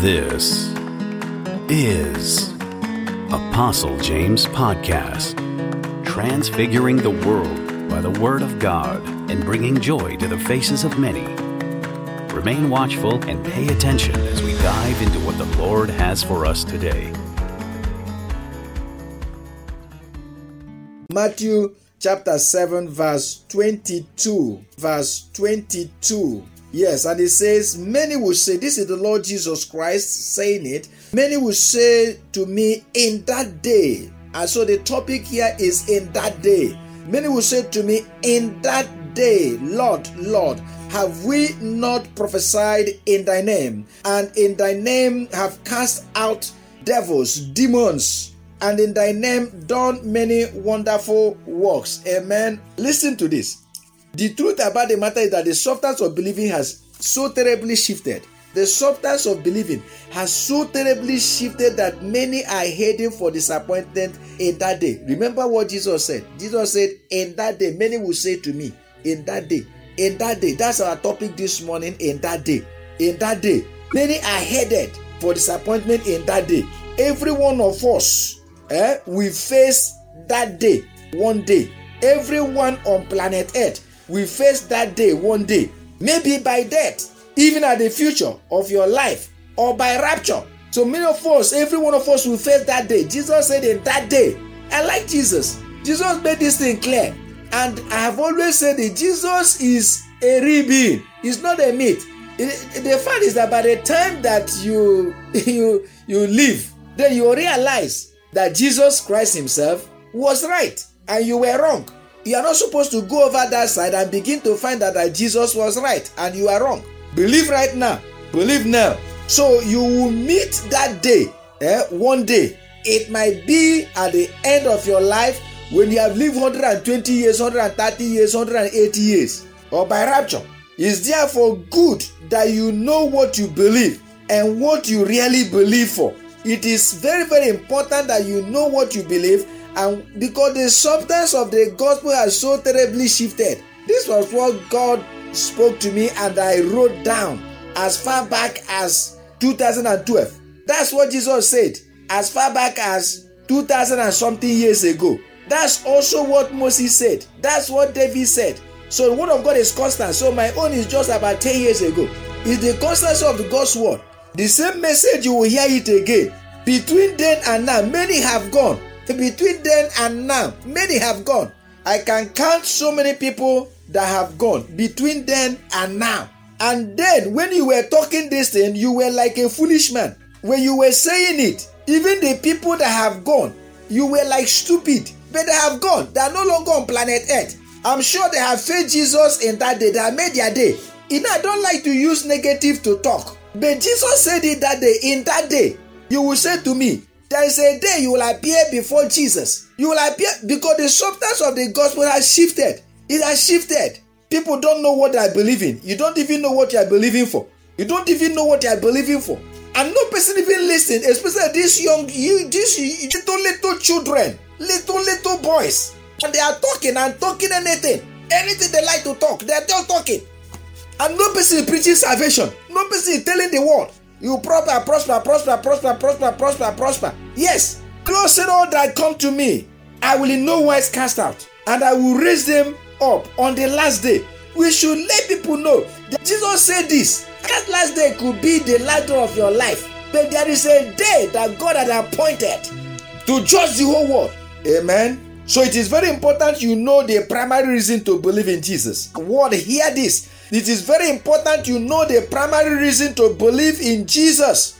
This is Apostle James Podcast, transfiguring the world by the Word of God and bringing joy to the faces of many. Remain watchful and pay attention as we dive into what the Lord has for us today. Matthew chapter 7, verse 22. Verse 22. Yes, and it says, Many will say, This is the Lord Jesus Christ saying it. Many will say to me, In that day. And so the topic here is in that day. Many will say to me, In that day, Lord, Lord, have we not prophesied in thy name? And in thy name have cast out devils, demons, and in thy name done many wonderful works. Amen. Listen to this. The truth about the matter is that the substance of believing has so terribly shifted. The substance of believing has so terribly shifted that many are heading for disappointment in that day. Remember what Jesus said? Jesus said, In that day, many will say to me, In that day, in that day. That's our topic this morning. In that day, in that day, many are headed for disappointment in that day. Every one of us eh, we face that day one day. Everyone on planet Earth will face that day one day, maybe by death, even at the future of your life, or by rapture. So many of us, every one of us will face that day. Jesus said, In that day, I like Jesus. Jesus made this thing clear. And I have always said that Jesus is a real being, he's not a myth. The fact is that by the time that you you you live, then you realize that Jesus Christ Himself was right and you were wrong. You are not supposed to go over that side and begin to find out that Jesus was right and you are wrong. Believe right now. Believe now. So you will meet that day, eh, one day. It might be at the end of your life when you have lived 120 years, 130 years, 180 years, or by rapture. It's therefore good that you know what you believe and what you really believe for. It is very, very important that you know what you believe and because the substance of the gospel has so terribly shifted. This was what God spoke to me and I wrote down as far back as 2012. That's what Jesus said as far back as 2000 and something years ago. That's also what Moses said. That's what David said. So the word of God is constant. So my own is just about 10 years ago. It's the constancy of the God's word. The same message you will hear it again. Between then and now, many have gone. Between then and now, many have gone. I can count so many people that have gone between then and now. And then, when you were talking this thing, you were like a foolish man. When you were saying it, even the people that have gone, you were like stupid. But they have gone. They are no longer on planet Earth. I'm sure they have faced Jesus in that day. They have made their day. You know, I don't like to use negative to talk. But Jesus said it that day. In that day, you will say to me, there is a day you will appear before Jesus. You will appear because the substance of the gospel has shifted. It has shifted. People don't know what they are believing. You don't even know what you are believing for. You don't even know what you are believing for. And no person even listen, especially these young, you, these little little children, little little boys, and they are talking and talking anything, anything they like to talk, they are just talking. And no person is preaching salvation. No person is telling the world. You prosper, prosper, prosper, prosper, prosper, prosper, prosper. Yes, close it all that come to me. I will in no wise cast out, and I will raise them up on the last day. We should let people know that Jesus said this. That last day could be the last day of your life, but there is a day that God had appointed to judge the whole world. Amen. So it is very important you know the primary reason to believe in Jesus. What hear this. It is very important you know the primary reason to believe in Jesus.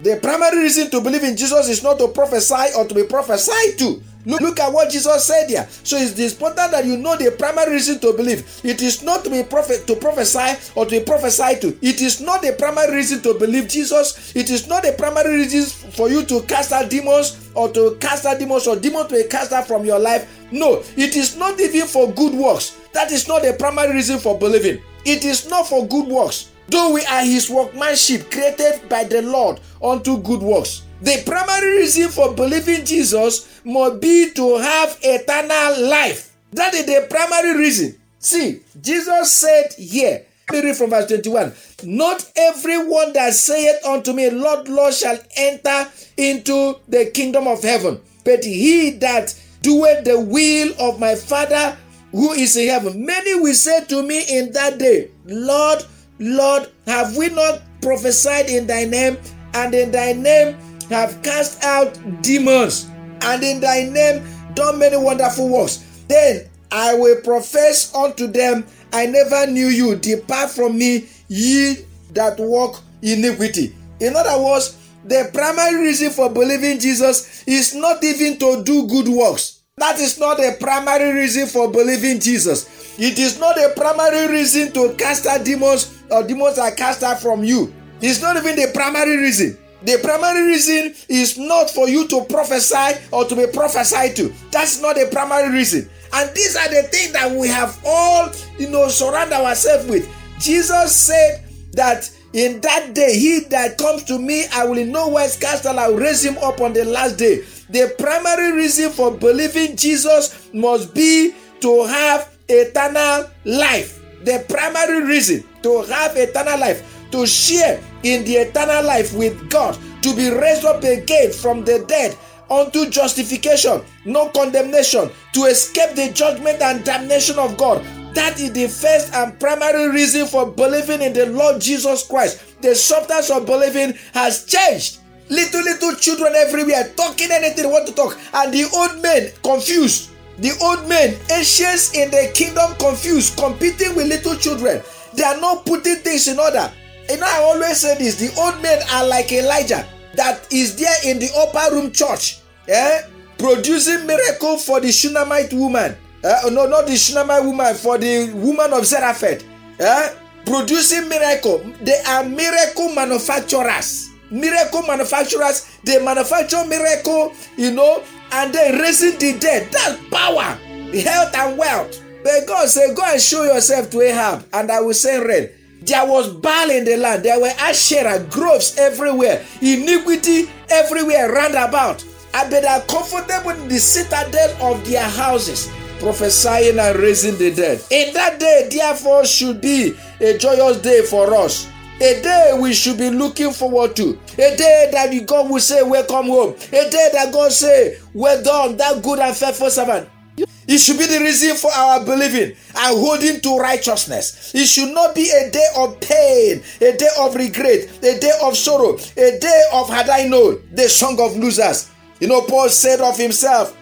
The primary reason to believe in Jesus is not to prophesy or to be prophesied to. Look, look at what Jesus said here. So it's important that you know the primary reason to believe. It is not to be prophet to prophesy or to be prophesied to. It is not the primary reason to believe Jesus. It is not the primary reason for you to cast out demons or to cast out demons or demons to be cast out from your life. No, it is not even for good works. That is not the primary reason for believing. It is not for good works. Though we are his workmanship created by the Lord unto good works. The primary reason for believing Jesus must be to have eternal life. That is the primary reason. See, Jesus said here Let me read from verse 21. Not everyone that saith unto me, Lord, Lord, shall enter into the kingdom of heaven, but he that doeth the will of my Father who is in heaven. Many will say to me in that day, Lord, Lord, have we not prophesied in thy name, and in thy name have cast out demons, and in thy name done many wonderful works? Then I will profess unto them, I never knew you. Depart from me, ye that walk iniquity. In other words, the primary reason for believing Jesus is not even to do good works. That is not a primary reason for believing Jesus. It is not a primary reason to cast out demons or demons are cast out from you. It's not even the primary reason. The primary reason is not for you to prophesy or to be prophesied to. That's not the primary reason. And these are the things that we have all, you know, surround ourselves with. Jesus said that in that day, he that comes to me, I will in no wise cast out, I will raise him up on the last day. The primary reason for believing Jesus must be to have eternal life. The primary reason to have eternal life, to share in the eternal life with God, to be raised up again from the dead unto justification, no condemnation, to escape the judgment and damnation of God. That is the first and primary reason for believing in the Lord Jesus Christ. The substance of believing has changed. Little, little children everywhere talking anything they want to talk, and the old men confused. The old men, ancients in the kingdom confused, competing with little children. They are not putting things in order. You know, I always say this the old men are like Elijah that is there in the upper room church, eh? producing miracle for the Shunammite woman. Eh? No, not the Shunammite woman, for the woman of Zarephath. Eh? Producing miracle. They are miracle manufacturers miracle manufacturers they manufacture miracle you know and then raising the dead that's power health and wealth but god said, go and show yourself to ahab and i will send rain there was Baal in the land. There were Asherah groves everywhere, iniquity everywhere round about. And they are comfortable in the citadel of their houses, prophesying and raising the dead. In that day, therefore, should be a joyous day for us a day we should be looking forward to. A day that God will say, Welcome home. A day that God say, Well done, that good and faithful servant. It should be the reason for our believing and holding to righteousness. It should not be a day of pain, a day of regret, a day of sorrow, a day of had I known, the song of losers. You know, Paul said of himself,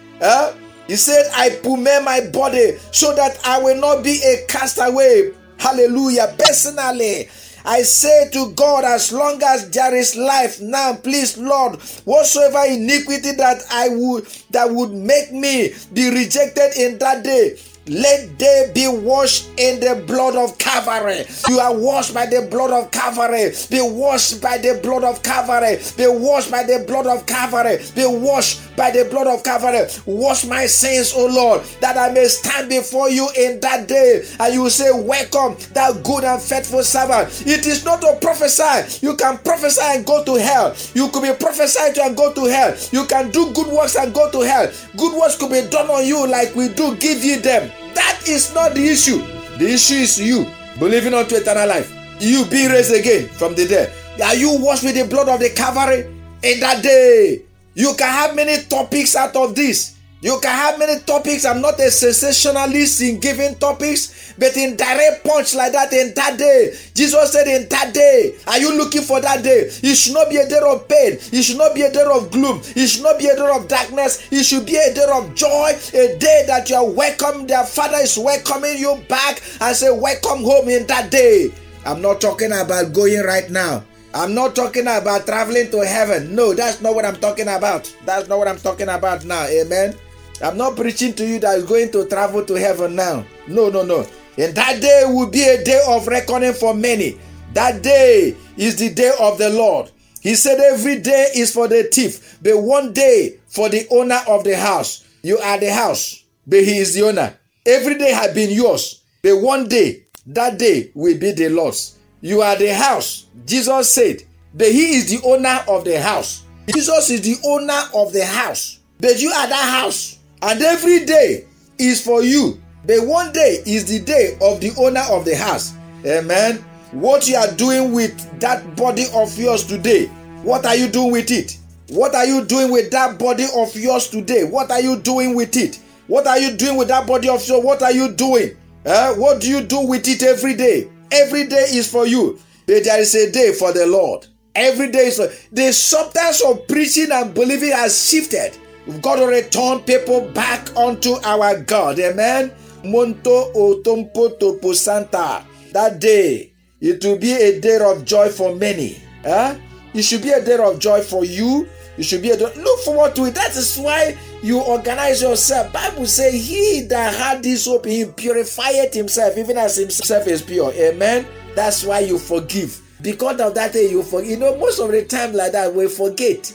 he said, I pume my body so that I will not be a castaway. Hallelujah. Personally, I say to God, as long as there is life now, please, Lord, whatsoever iniquity that I would that would make me be rejected in that day, let they be washed in the blood of Calvary. You are washed by the blood of Calvary. Be washed by the blood of Calvary. Be washed by the blood of Calvary. Be washed by the blood of Calvary. Wash my sins, O Lord, that I may stand before you in that day. And you say, Welcome, that good and faithful servant. It is not to prophesy. You can prophesy and go to hell. You could be prophesied to and go to hell. You can do good works and go to hell. Good works could be done on you like we do give you them. That is not the issue. The issue is you believing unto eternal life. You be raised again from the dead. Are you washed with the blood of the Calvary in that day? You can have many topics out of this. You can have many topics. I'm not a sensationalist in giving topics, but in direct punch like that in that day. Jesus said, In that day, are you looking for that day? It should not be a day of pain. It should not be a day of gloom. It should not be a day of darkness. It should be a day of joy, a day that you are welcome. Their father is welcoming you back and say, Welcome home in that day. I'm not talking about going right now. I'm not talking about traveling to heaven. No, that's not what I'm talking about. That's not what I'm talking about now. Amen. I'm not preaching to you that is going to travel to heaven now. No, no, no. And that day will be a day of reckoning for many. That day is the day of the Lord. He said every day is for the thief, but one day for the owner of the house. You are the house, but he is the owner. Every day has been yours, but one day, that day will be the Lord's. You are the house. Jesus said, but he is the owner of the house. Jesus is the owner of the house, but you are that house. And every day is for you. But one day is the day of the owner of the house. Amen. What you are doing with that body of yours today, what are you doing with it? What are you doing with that body of yours today? What are you doing with it? What are you doing with that body of yours? What are you doing? Uh, what do you do with it every day? Every day is for you. But there is a day for the Lord. Every day is for the substance of preaching and believing has shifted. We've got to return people back unto our God. Amen. Monto otompo topo santa. That day, it will be a day of joy for many. Huh? It should be a day of joy for you. You should be a day. Look forward to it. That is why you organize yourself. Bible say he that had this hope, he purified himself, even as himself is pure. Amen. That's why you forgive. Because of that day, you forget. You know, most of the time like that, we forget.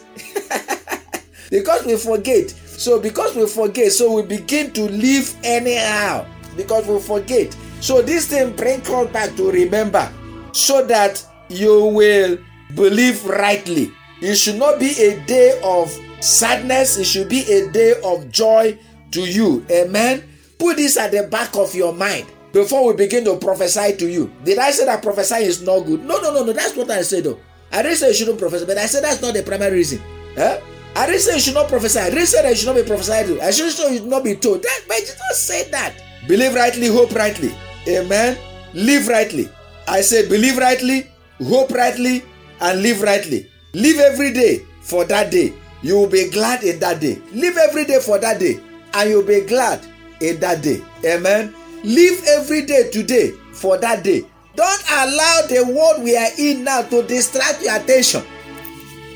because we forget. So because we forget, so we begin to live anyhow. Because we forget. So this thing bring us back to remember, so that you will believe rightly. It should not be a day of sadness, it should be a day of joy to you. Amen. Put this at the back of your mind before we begin to prophesy to you. Did I say that prophesying is not good? No, no, no, no. That's what I said though. I didn't say you shouldn't prophesy, but I said that's not the primary reason. Eh? I didn't say you should not prophesy. I didn't say that you should not be prophesied. I should say you should not be told. That, but Jesus said that. Believe rightly, hope rightly. Amen. Live rightly. I said believe rightly, hope rightly, and live rightly. Live every day for that day. You will be glad in that day. Live every day for that day, and you'll be glad in that day. Amen. Live every day today for that day. Don't allow the world we are in now to distract your attention.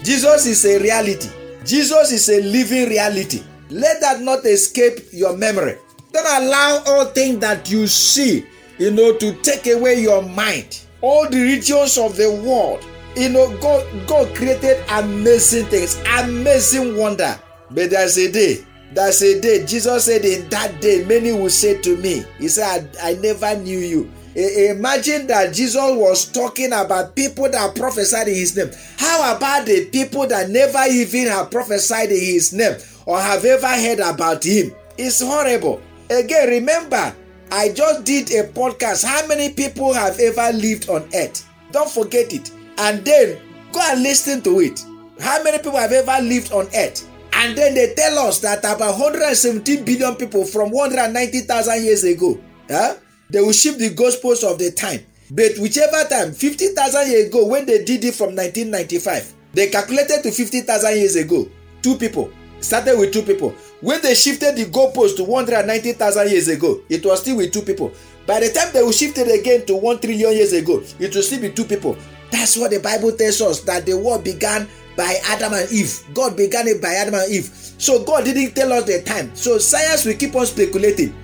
Jesus is a reality. Jesus is a living reality. Let that not escape your memory. Don't allow all things that you see, you know, to take away your mind. All the rituals of the world, you know, God, God created amazing things, amazing wonder. But there's a day, there's a day. Jesus said, In that day, many will say to me, He said, I, I never knew you. Imagine that Jesus was talking about people that prophesied in his name. How about the people that never even have prophesied in his name or have ever heard about him? It's horrible. Again, remember, I just did a podcast. How many people have ever lived on earth? Don't forget it. And then go and listen to it. How many people have ever lived on earth? And then they tell us that about 117 billion people from 190,000 years ago, huh, they will ship the gospels of the time. But whichever time, 50,000 years ago, when they did it from 1995, they calculated to 50,000 years ago. Two people. Started with two people. When they shifted the goalpost to 190,000 years ago, it was still with two people. By the time they will shift it again to 1 trillion years ago, it will still be two people. That's what the Bible tells us that the world began by Adam and Eve. God began it by Adam and Eve. So God didn't tell us the time. So science will keep on speculating.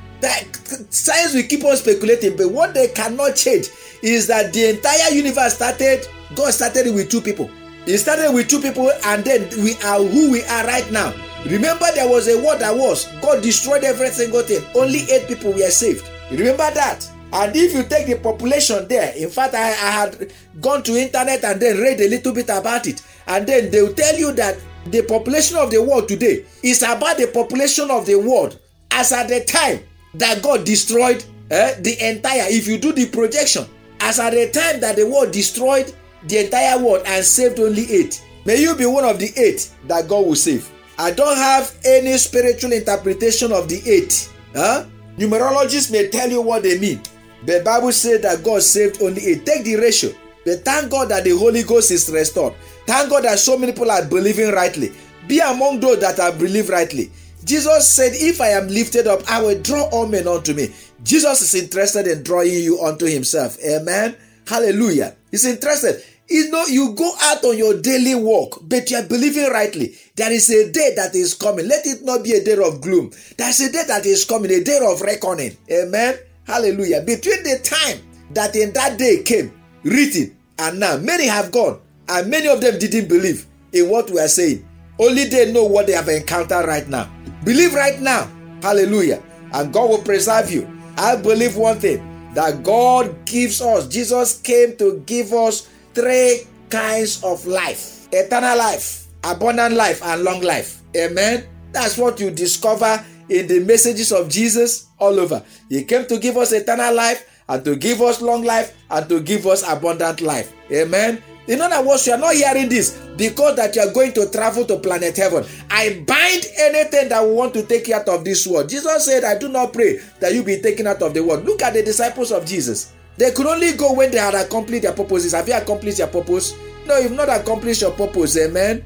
Science will keep on speculating, but what they cannot change is that the entire universe started. God started with two people. He started with two people, and then we are who we are right now. Remember, there was a war that was. God destroyed every single thing. Only eight people were saved. Remember that. And if you take the population there, in fact, I, I had gone to internet and then read a little bit about it, and then they will tell you that the population of the world today is about the population of the world as at the time that God destroyed eh, the entire. If you do the projection, as at the time that the world destroyed the entire world and saved only eight, may you be one of the eight that God will save. I don't have any spiritual interpretation of the eight. Huh? Numerologists may tell you what they mean. The Bible said that God saved only eight. Take the ratio. But thank God that the Holy Ghost is restored. Thank God that so many people are believing rightly. Be among those that have believed rightly. Jesus said, If I am lifted up, I will draw all men unto me. Jesus is interested in drawing you unto himself. Amen. Hallelujah. He's interested. You know, you go out on your daily walk, but you are believing rightly. There is a day that is coming. Let it not be a day of gloom. There's a day that is coming, a day of reckoning. Amen. Hallelujah. Between the time that in that day came, written, and now many have gone, and many of them didn't believe in what we are saying. Only they know what they have encountered right now. Believe right now. Hallelujah. And God will preserve you. I believe one thing that God gives us. Jesus came to give us three kinds of life eternal life, abundant life, and long life. Amen. That's what you discover in the messages of Jesus all over. He came to give us eternal life, and to give us long life and to give us abundant life. Amen. In other words, you are not hearing this because that you are going to travel to planet heaven. I bind anything that will want to take you out of this world. Jesus said, I do not pray that you be taken out of the world. Look at the disciples of Jesus. They could only go when they had accomplished their purposes. Have you accomplished your purpose? No, you've not accomplished your purpose. Amen.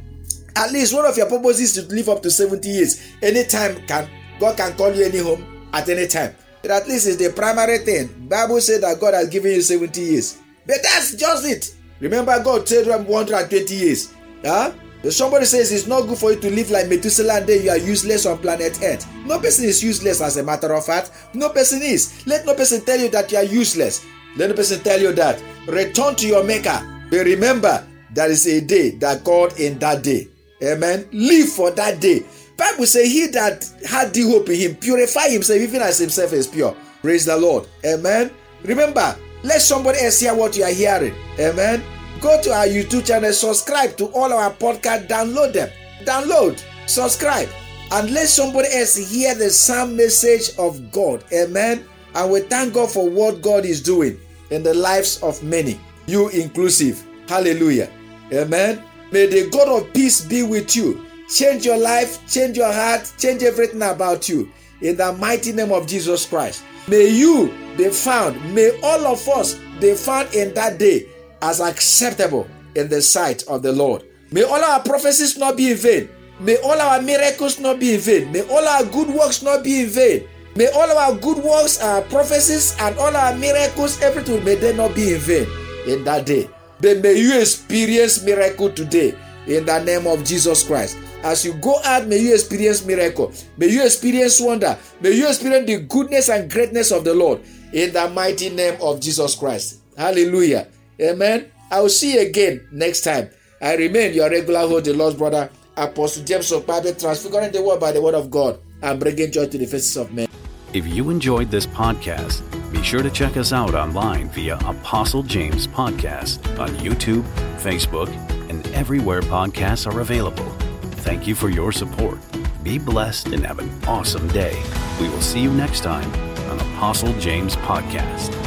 At least one of your purposes is to live up to 70 years. Anytime can God can call you any home at any time. But at least it's the primary thing. Bible said that God has given you 70 years. But that's just it. Remember, God told them 120 years. Huh? Somebody says it's not good for you to live like Methuselah and then you are useless on planet Earth. No person is useless as a matter of fact. No person is. Let no person tell you that you are useless. Let no person tell you that. Return to your maker. But remember, there is a day that God in that day. Amen. Live for that day. Bible say he that had the hope in him purify himself even as himself is pure. Praise the Lord. Amen. Remember, let somebody else hear what you are hearing. Amen. Go to our YouTube channel, subscribe to all our podcast, download them. Download, subscribe, and let somebody else hear the same message of God. Amen. And we thank God for what God is doing in the lives of many, you inclusive. Hallelujah. Amen. May the God of peace be with you. Change your life, change your heart, change everything about you. In the mighty name of Jesus Christ. May you be found, may all of us be found in that day as acceptable in the sight of the Lord. May all our prophecies not be in vain. May all our miracles not be in vain. May all our good works not be in vain. May all our good works, our prophecies, and all our miracles, everything, may they not be in vain in that day. But may you experience miracle today in the name of Jesus Christ. As you go out, may you experience miracle. May you experience wonder. May you experience the goodness and greatness of the Lord in the mighty name of Jesus Christ. Hallelujah. Amen. I will see you again next time. I remain your regular host, the Lord's brother, Apostle James of Bible, transfiguring the world by the word of God and bringing joy to the faces of men. If you enjoyed this podcast, be sure to check us out online via Apostle James Podcast on YouTube, Facebook, and everywhere podcasts are available. Thank you for your support. Be blessed and have an awesome day. We will see you next time on Apostle James Podcast.